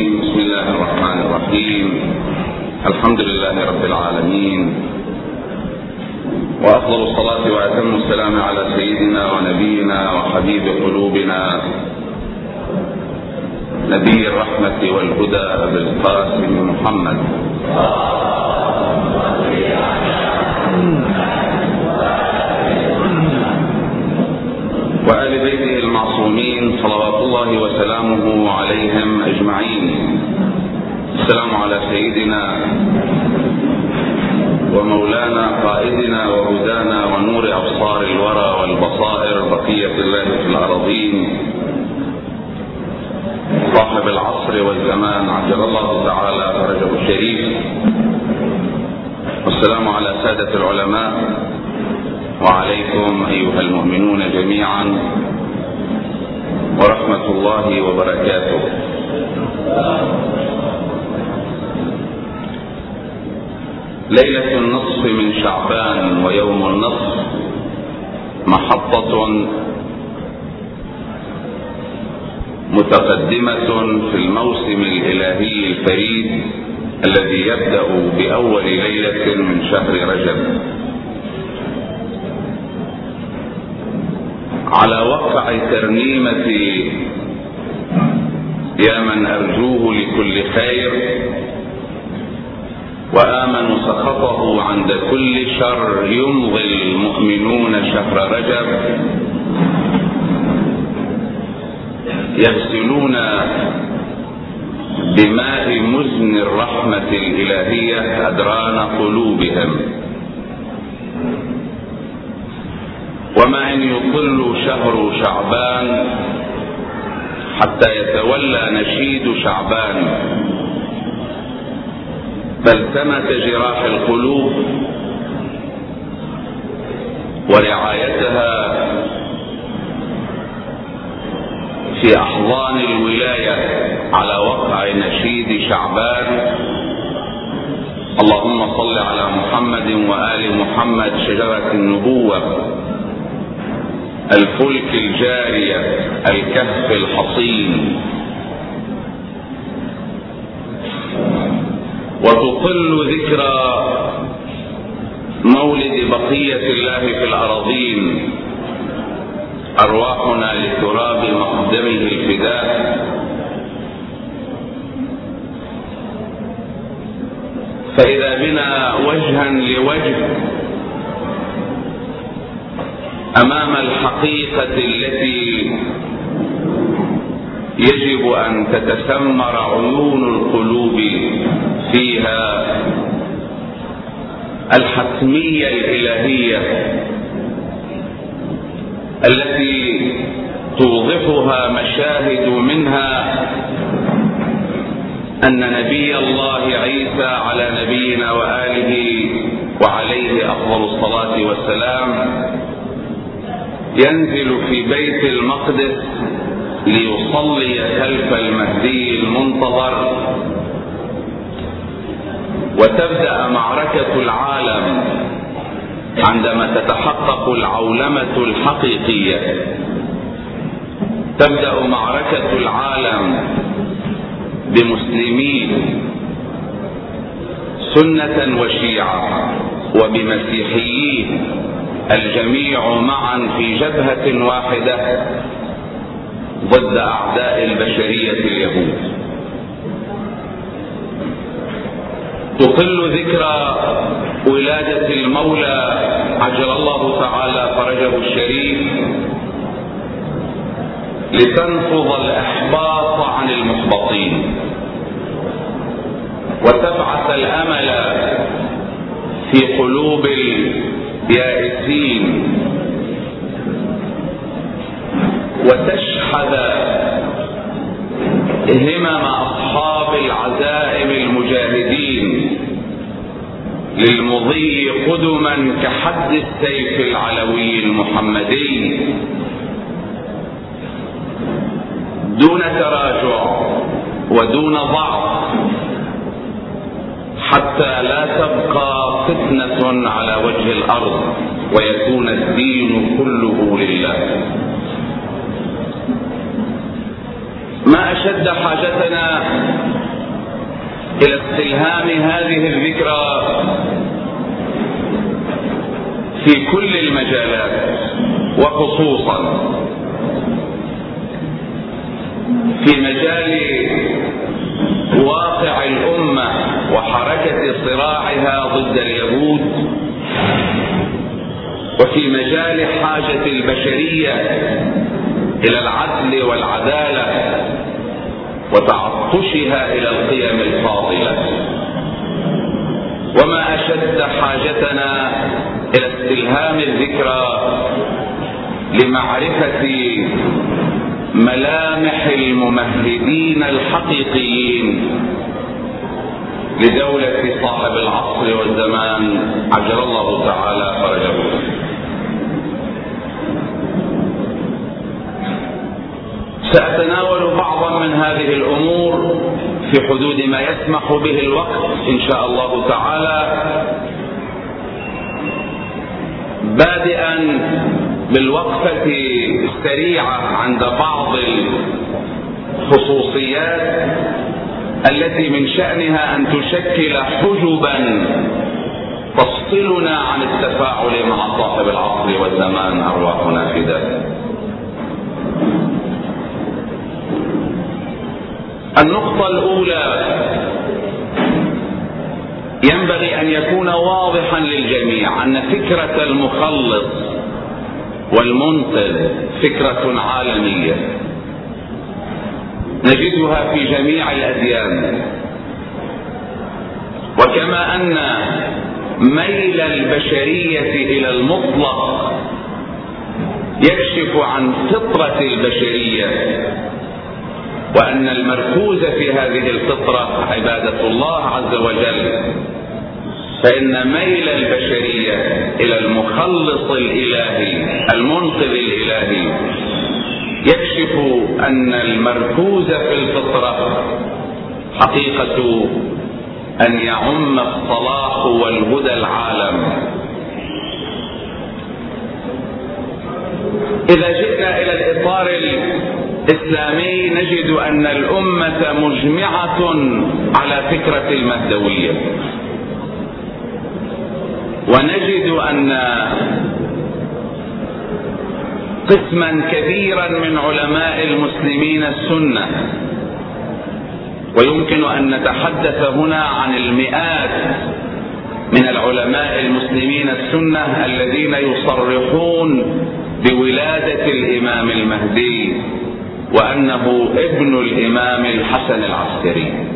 الرجيم. بسم الله الرحمن الرحيم. الحمد لله رب العالمين. وأفضل الصلاة وأتم السلام على سيدنا ونبينا وحبيب قلوبنا. نبي الرحمة والهدى ابي القاسم محمد وآل بيته المعصومين صلوات الله وسلامه عليهم أجمعين. السلام على سيدنا ومولانا قائدنا وهدانا ونور أبصار الورى والبصائر بقية الله في الأراضين. صاحب العصر والزمان عجل الله تعالى فرجه الشريف. والسلام على سادة العلماء. وعليكم أيها المؤمنون جميعا. ورحمة الله وبركاته. ليلة النصف من شعبان ويوم النصف محطة متقدمة في الموسم الإلهي الفريد الذي يبدأ بأول ليلة من شهر رجب. على وقع ترنيمة يا من أرجوه لكل خير. وآمنوا سخطه عند كل شر. يمضي المؤمنون شهر رجب. يغسلون بماء مزن الرحمة الإلهية أدران قلوبهم. وما إن يطل شهر شعبان حتى يتولى نشيد شعبان. بلسمة جراح القلوب ورعايتها في أحضان الولاية على وقع نشيد شعبان. اللهم صل على محمد وآل محمد شجرة النبوة. الفلك الجارية الكهف الحصين. وتقل ذكرى مولد بقية الله في الأراضين. أرواحنا لتراب مقدمه الفداء. فإذا بنا وجها لوجه أمام الحقيقة التي يجب أن تتسمر عيون القلوب فيها الحتمية الإلهية التي توضحها مشاهد منها أن نبي الله عيسى على نبينا وآله وعليه أفضل الصلاة والسلام ينزل في بيت المقدس ليصلي خلف المهدي المنتظر. وتبدأ معركة العالم عندما تتحقق العولمة الحقيقية. تبدأ معركة العالم بمسلمين سنة وشيعة وبمسيحيين. الجميع معا في جبهة واحدة ضد أعداء البشرية اليهود. تقل ذكرى ولادة المولى عجل الله تعالى فرجه الشريف لتنفض الإحباط عن المحبطين. وتبعث الأمل في قلوب يائسين وتشحذ همم أصحاب العزائم المجاهدين للمضي قدما كحد السيف العلوي المحمدي. دون تراجع ودون ضعف. حتى لا تبقى فتنة على وجه الأرض ويكون الدين كله لله. ما أشد حاجتنا إلى استلهام هذه الذكرى في كل المجالات وخصوصا في مجال واقع الأمة وحركة صراعها ضد اليهود. وفي مجال حاجة البشرية إلى العدل والعدالة وتعطشها إلى القيم الفاضلة. وما أشد حاجتنا إلى استلهام الذكرى لمعرفة ملامح الممهدين الحقيقيين لدولة صاحب العصر والزمان. عجل الله تعالى فرجه. سأتناول بعضا من هذه الأمور في حدود ما يسمح به الوقت إن شاء الله تعالى. بادئا بالوقفة السريعة عند بعض الخصوصيات التي من شأنها أن تشكل حجبا تفصلنا عن التفاعل مع صاحب العصر والزمان أرواحنا فداء النقطة الأولى ينبغي أن يكون واضحا للجميع أن فكرة المخلص والمنقذ فكرة عالمية. نجدها في جميع الأديان. وكما أن ميل البشرية إلى المطلق يكشف عن فطرة البشرية وأن المركوز في هذه الفطرة عبادة الله عز وجل. فإن ميل البشرية إلى المخلص الإلهي المنقذ الإلهي. يكشف أن المركوز في الفطرة حقيقة أن يعم الصلاح والهدى العالم. إذا جئنا إلى الإطار الإسلامي نجد أن الأمة مجمعة على فكرة المهدوية ونجد أن قسما كبيرا من علماء المسلمين السنة. ويمكن أن نتحدث هنا عن المئات من العلماء المسلمين السنة الذين يصرحون بولادة الإمام المهدي وأنه ابن الإمام الحسن العسكري.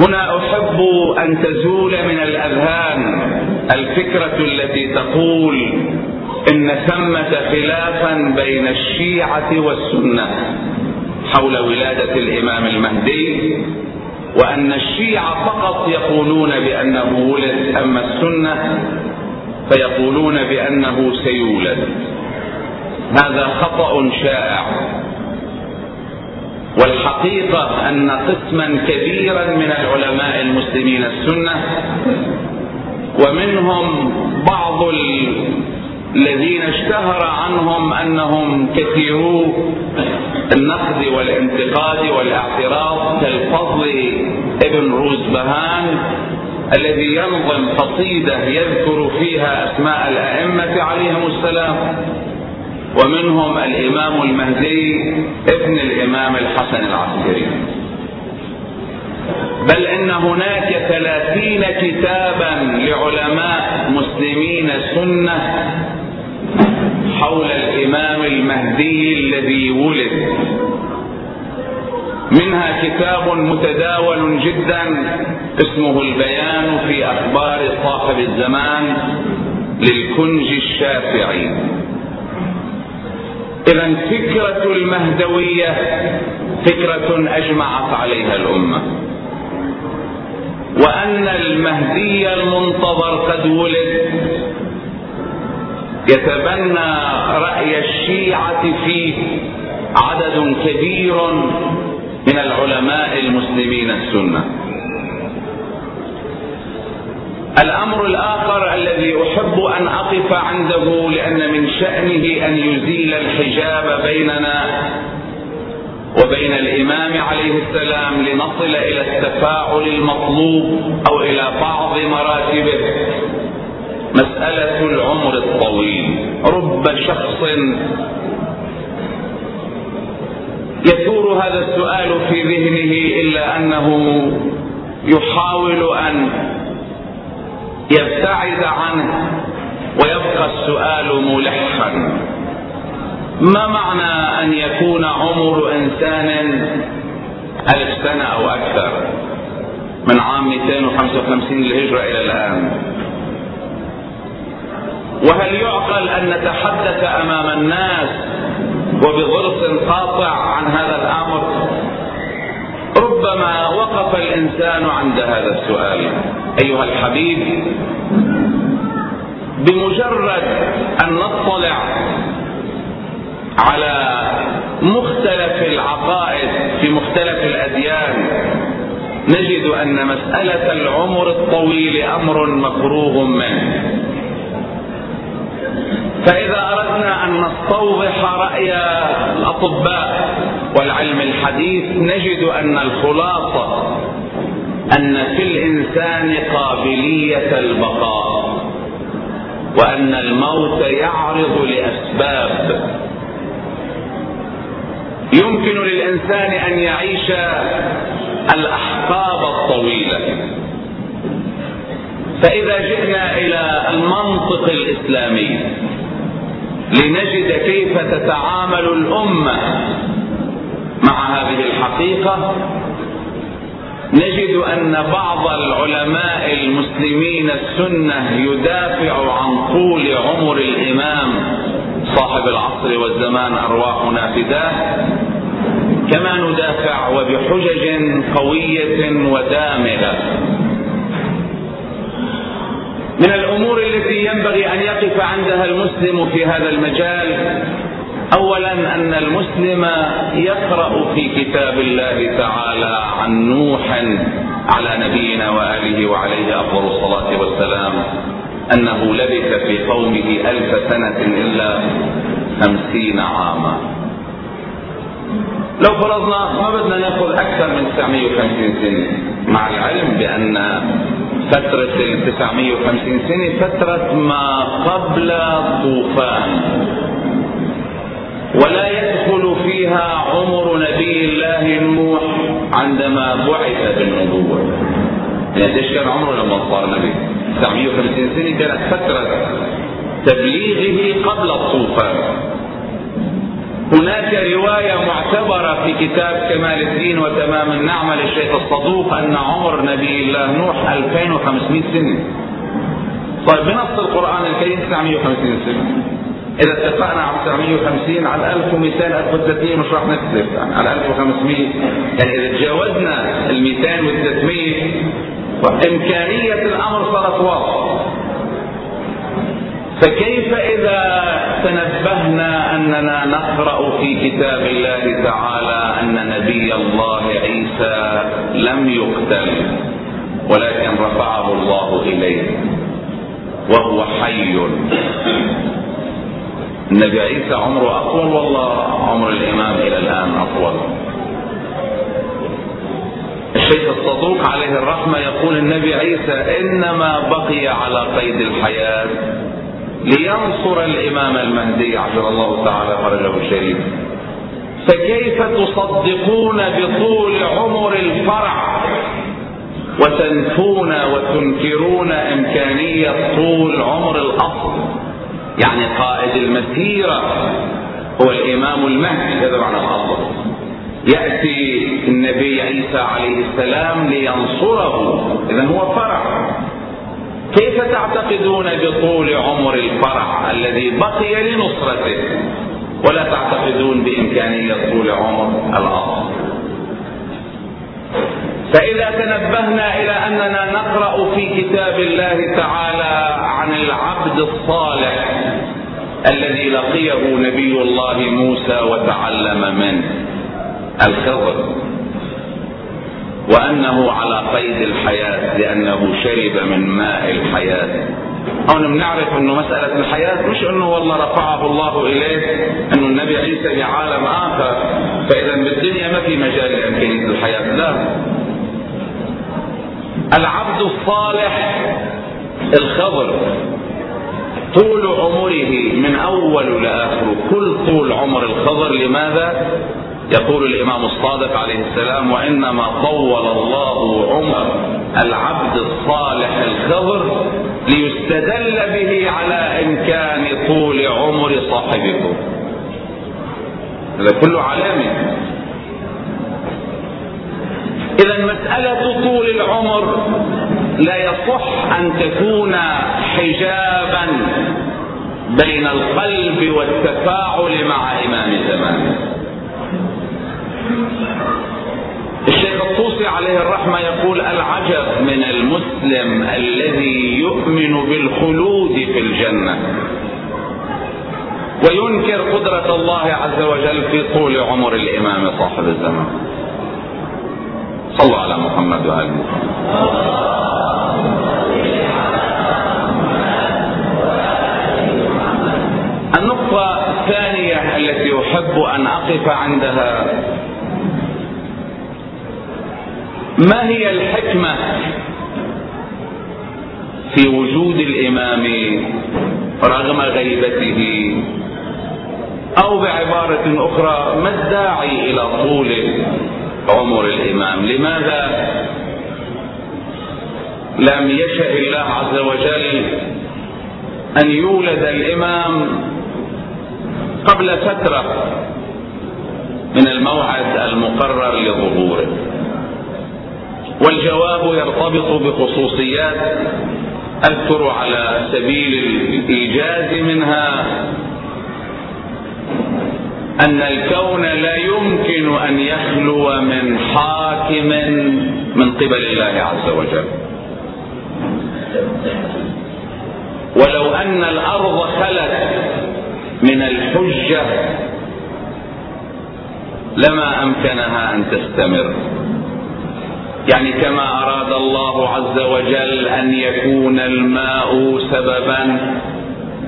هنا أحب أن تزول من الأذهان الفكرة التي تقول إن ثمة خلافا بين الشيعة والسنة حول ولادة الإمام المهدي وأن الشيعة فقط يقولون بأنه ولد أما السنة فيقولون بأنه سيولد. هذا خطأ شائع. والحقيقة أن قسما كبيرا من العلماء المسلمين السنة ومنهم بعض الذين اشتهر عنهم أنهم كثيرو النقد والانتقاد والاعتراض كالفضل ابن روزبهان الذي ينظم قصيدة يذكر فيها أسماء الأئمة عليهم السلام. ومنهم الإمام المهدي ابن الإمام الحسن العسكري. بل إن هناك ثلاثين كتابا لعلماء مسلمين سنة حول الإمام المهدي الذي ولد. منها كتاب متداول جدا اسمه البيان في أخبار صاحب الزمان للكنج الشافعي. إذا فكرة المهدوية فكرة أجمعت عليها الأمة. وأن المهدي المنتظر قد ولد. يتبنى رأي الشيعة فيه عدد كبير من العلماء المسلمين السنة. الأمر الآخر الذي أحب أن أقف عنده لأن من شأنه أن يزيل الحجاب بيننا وبين الإمام عليه السلام لنصل إلى التفاعل المطلوب أو إلى بعض مراتبه. مسألة العمر الطويل. رب شخص يثور هذا السؤال في ذهنه إلا أنه يحاول أن يبتعد عنه ويبقى السؤال ملحا. ما معنى أن يكون عمر إنسان ألف سنة أو أكثر من عام 255 للهجرة إلى الآن؟ وهل يعقل أن نتحدث أمام الناس وبضرس قاطع عن هذا الإنسان عند هذا السؤال. أيها الحبيب بمجرد أن نطلع على مختلف العقائد في مختلف الأديان نجد أن مسألة العمر الطويل أمر مكروه منه. فإذا أردنا أن نستوضح رأي الأطباء والعلم الحديث نجد أن الخلاصة أن في الإنسان قابلية البقاء وأن الموت يعرض لأسباب. يمكن للإنسان أن يعيش الأحقاب الطويلة. فإذا جئنا إلى المنطق الإسلامي لنجد كيف تتعامل الأمة مع هذه الحقيقة نجد أن بعض العلماء المسلمين السنة يدافع عن طول عمر الإمام صاحب العصر والزمان أرواحنا فداه كما ندافع وبحجج قوية ودامغة. من الأمور التي ينبغي أن يقف عندها المسلم في هذا المجال اولا أن المسلم يقرأ في كتاب الله تعالى عن نوح على نبينا وآله وعليه أفضل الصلاة والسلام أنه لبث في قومه ألف سنة إلا خمسين عاما. لو فرضنا ما بدنا نأخذ أكثر من 950 سنة مع العلم بأن فترة ال 950 سنة فترة ما قبل طوفان. ولا يدخل فيها عمر نبي الله نوح عندما بعث بالنبوة. يعني إيش كان عمره لما صار نبي؟ 950 سنة كانت فترة تبليغه قبل الطوفان هناك رواية معتبرة في كتاب كمال الدين وتمام النعمة للشيخ الصدوق أن عمر نبي الله نوح 2500 سنة. طيب بنص القرآن الكريم 950 سنة. إذا اتفقنا على 950 على 1200 1300 مش راح نختلف يعني على 1500 يعني إذا تجاوزنا ال 200 وال 300 إمكانية الأمر صارت واضحة. فكيف إذا تنبهنا أننا نقرأ في كتاب الله تعالى أن نبي الله عيسى لم يقتل ولكن رفعه الله إليه وهو حي. النبي عيسى عمره أطول والله عمر الإمام إلى الآن أطول. الشيخ الصدوق عليه الرحمة يقول النبي عيسى إنما بقي على قيد الحياة لينصر الإمام المهدي عجل الله تعالى فرجه الشريف. فكيف تصدقون بطول عمر الفرع وتنفون وتنكرون إمكانية طول عمر الأصل؟ يعني قائد المسيرة هو الإمام المهدي هذا معنى الأصل يأتي النبي عيسى عليه السلام لينصره. إذا هو فرع كيف تعتقدون بطول عمر الفرع الذي بقي لنصرته؟ ولا تعتقدون بإمكانية طول عمر الأصل؟ فإذا تنبهنا إلى أننا نقرأ في كتاب الله تعالى عن العبد الصالح الذي لقيه نبي الله موسى وتعلم منه الخضر وأنه على قيد الحياة لأنه شرب من ماء الحياة. أو بنعرف أنه مسألة الحياة مش أنه والله رفعه الله إليه أنه النبي عيسى بعالم آخر. فإذا بالدنيا ما في مجال لإمكانية الحياة لا. العبد الصالح الخضر. طول عمره من أول لآخره كل طول عمر الخضر. لماذا؟ يقول الإمام الصادق عليه السلام وإنما طول الله عمر العبد الصالح الخضر ليستدل به على إمكان طول عمر صاحبكم هذا كله علامة إذا مسألة طول العمر لا يصح أن تكون حجابا بين القلب والتفاعل مع إمام زمانه الشيخ الطوسي عليه الرحمة يقول العجب من المسلم الذي يؤمن بالخلود في الجنة وينكر قدرة الله عز وجل في طول عمر الإمام صاحب الزمان. صلوا على محمد وآل محمد. التي أحب أن أقف عندها. ما هي الحكمة في وجود الإمام رغم غيبته؟ أو بعبارة أخرى ما الداعي إلى طول عمر الإمام؟ لماذا لم يشأ الله عز وجل أن يولد الإمام قبل فترة من الموعد المقرر لظهوره. والجواب يرتبط بخصوصيات أذكر على سبيل الإيجاز منها أن الكون لا يمكن أن يخلو من حاكم من قبل الله عز وجل. ولو أن الأرض خلت من الحجة لما أمكنها أن تستمر. يعني كما أراد الله عز وجل أن يكون الماء سببا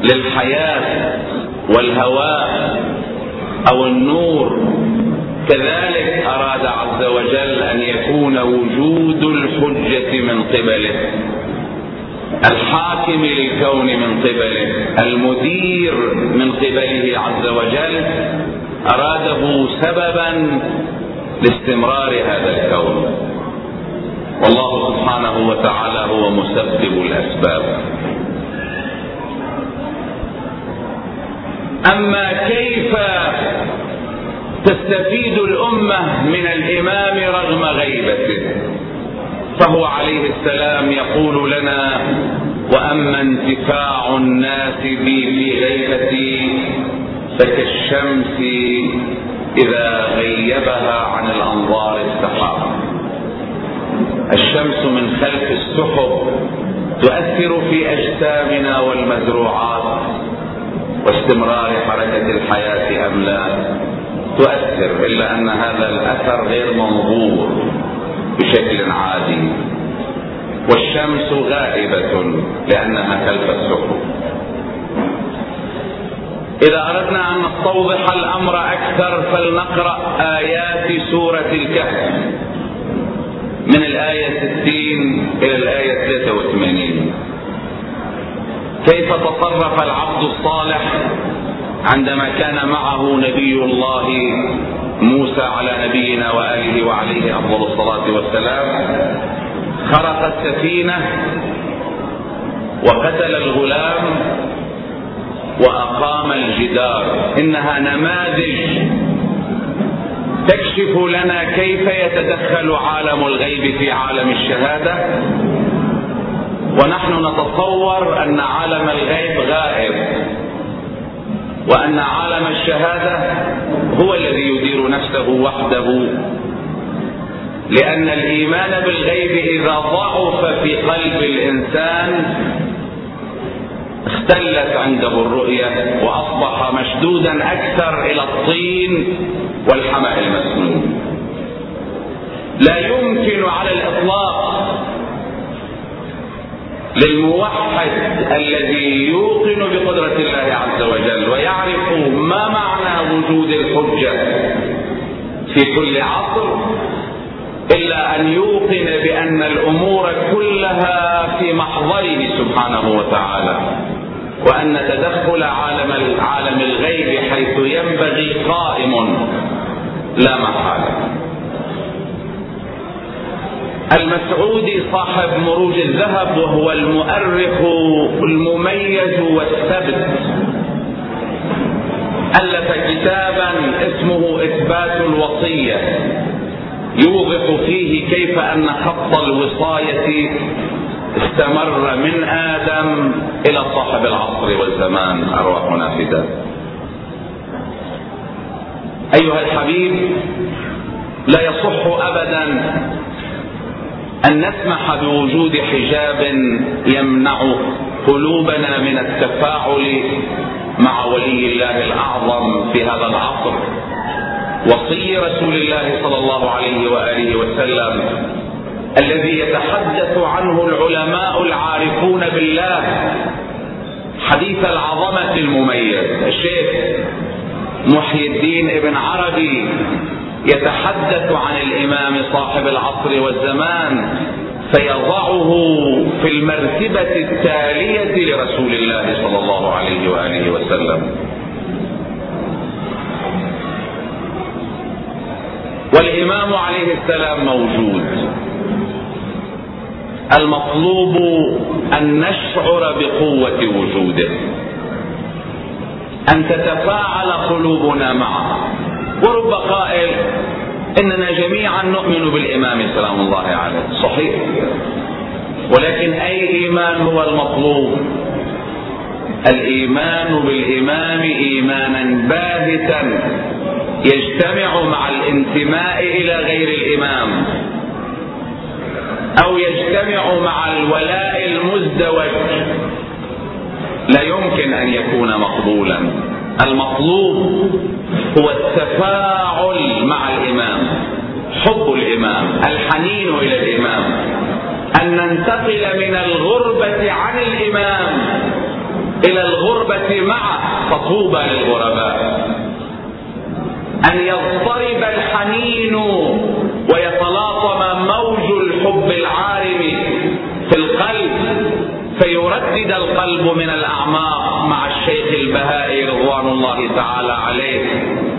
للحياة والهواء أو النور. كذلك أراد عز وجل أن يكون وجود الحجة من قبله. الحاكم للكون من قبله المدير من قبله عز وجل أراده سببا لاستمرار هذا الكون. والله سبحانه وتعالى هو مسبب الأسباب. أما كيف تستفيد الأمة من الإمام رغم غيبته؟ فهو عليه السلام يقول لنا وأما انتفاع الناس بي في غيبتي فكالشمس إذا غيبها عن الأنظار السحاب الشمس من خلف السحب تؤثر في أجسامنا والمزروعات واستمرار حركة الحياة أم لا؟ تؤثر إلا أن هذا الأثر غير منظور. بشكل عادي. والشمس غائبة لأنها خلف السحب إذا أردنا أن نستوضح الأمر أكثر فلنقرأ آيات سورة الكهف. من الآية 60 إلى الآية 83 كيف تصرف العبد الصالح عندما كان معه نبي الله موسى على نبينا وآله وعليه أفضل الصلاة والسلام خرق السفينة وقتل الغلام وأقام الجدار. إنها نماذج تكشف لنا كيف يتدخل عالم الغيب في عالم الشهادة. ونحن نتصور أن عالم الغيب غائب وأن عالم الشهادة هو الذي يدير نفسه وحده. لأن الإيمان بالغيب إذا ضعف في قلب الإنسان اختلت عنده الرؤية وأصبح مشدودا أكثر إلى الطين والحمأ المسنون. لا يمكن على الإطلاق للموحد الذي يوقن بقدرة الله عز وجل ويعرف ما معنى وجود الحجة في كل عصر إلا أن يوقن بأن الأمور كلها في محضره سبحانه وتعالى وأن تدخل عالم عالم الغيب حيث ينبغي قائم لا محالة. المسعودي صاحب مروج الذهب وهو المؤرخ المميز والثبت. ألف كتابا اسمه إثبات الوصية. يوضح فيه كيف أن خط الوصاية استمر من آدم إلى صاحب العصر والزمان. أرواحنا فداء أيها الحبيب لا يصح أبدا أن نسمح بوجود حجاب يمنع قلوبنا من التفاعل مع ولي الله الأعظم في هذا العصر وصي رسول الله صلى الله عليه وآله وسلم الذي يتحدث عنه العلماء العارفون بالله حديث العظمة المميز. الشيخ محي الدين ابن عربي يتحدث عن الإمام صاحب العصر والزمان فيضعه في المرتبة التالية لرسول الله صلى الله عليه وآله وسلم. والإمام عليه السلام موجود. المطلوب أن نشعر بقوة وجوده. أن تتفاعل قلوبنا معه. ورب قائل إننا جميعا نؤمن بالإمام سلام الله عليه. صحيح. ولكن أي إيمان هو المطلوب؟ الإيمان بالإمام ايمانا باهتا يجتمع مع الانتماء إلى غير الإمام أو يجتمع مع الولاء المزدوج. لا يمكن أن يكون مقبولا. المطلوب هو التفاعل مع الإمام حب الإمام الحنين إلى الإمام. أن ننتقل من الغربة عن الإمام إلى الغربة معه فطوبى للغرباء. أن يضطرب الحنين ويتلاطم موج الحب العارم في القلب فيردد القلب من الأعماق مع الشيخ البهائي رضوان الله تعالى عليه.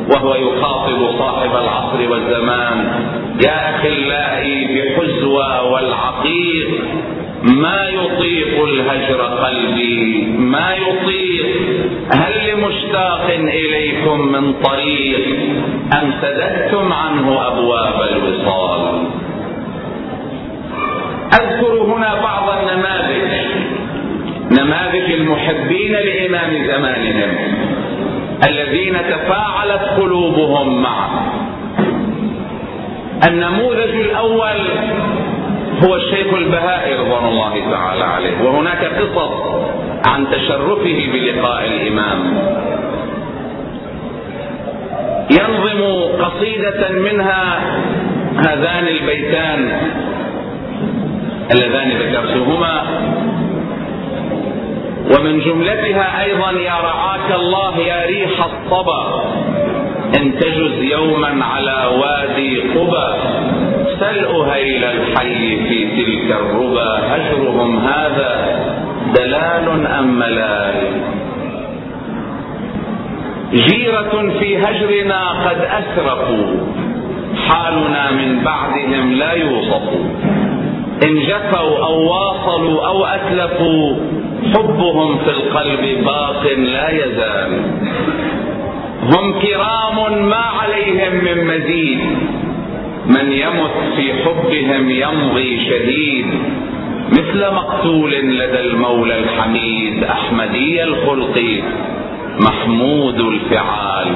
وهو يخاطب صاحب العصر والزمان. يا اخلائي بحزوى والعقيق ما يطيق الهجر قلبي ما يطيق. هل لمشتاق إليكم من طريق؟ أم سددتم عنه أبواب الوصال؟ أذكر هنا بعض النماذج. نماذج المحبين لإمام زمانهم. الذين تفاعلت قلوبهم معه النموذج الأول هو الشيخ البهائي رضوان الله تعالى عليه وهناك قصص عن تشرفه بلقاء الإمام. ينظم قصيدة منها هذان البيتان اللذان ذكرتهما. ومن جملتها أيضا يا رعاك الله يا ريح الصبا إن تجز يوما على وادي قبى سل أهيل الحي في تلك الربى. هجرهم هذا دلال أم ملال؟ جيرة في هجرنا قد أسرفوا حالنا من بعدهم لا يوصف إن جفوا أو واصلوا أو أتلفوا حبهم في القلب باق لا يزال. هم كرام ما عليهم من مزيد. من يمت في حبهم يمضي شهيد مثل مقتول لدى المولى الحميد أحمدي الخلق محمود الفعال.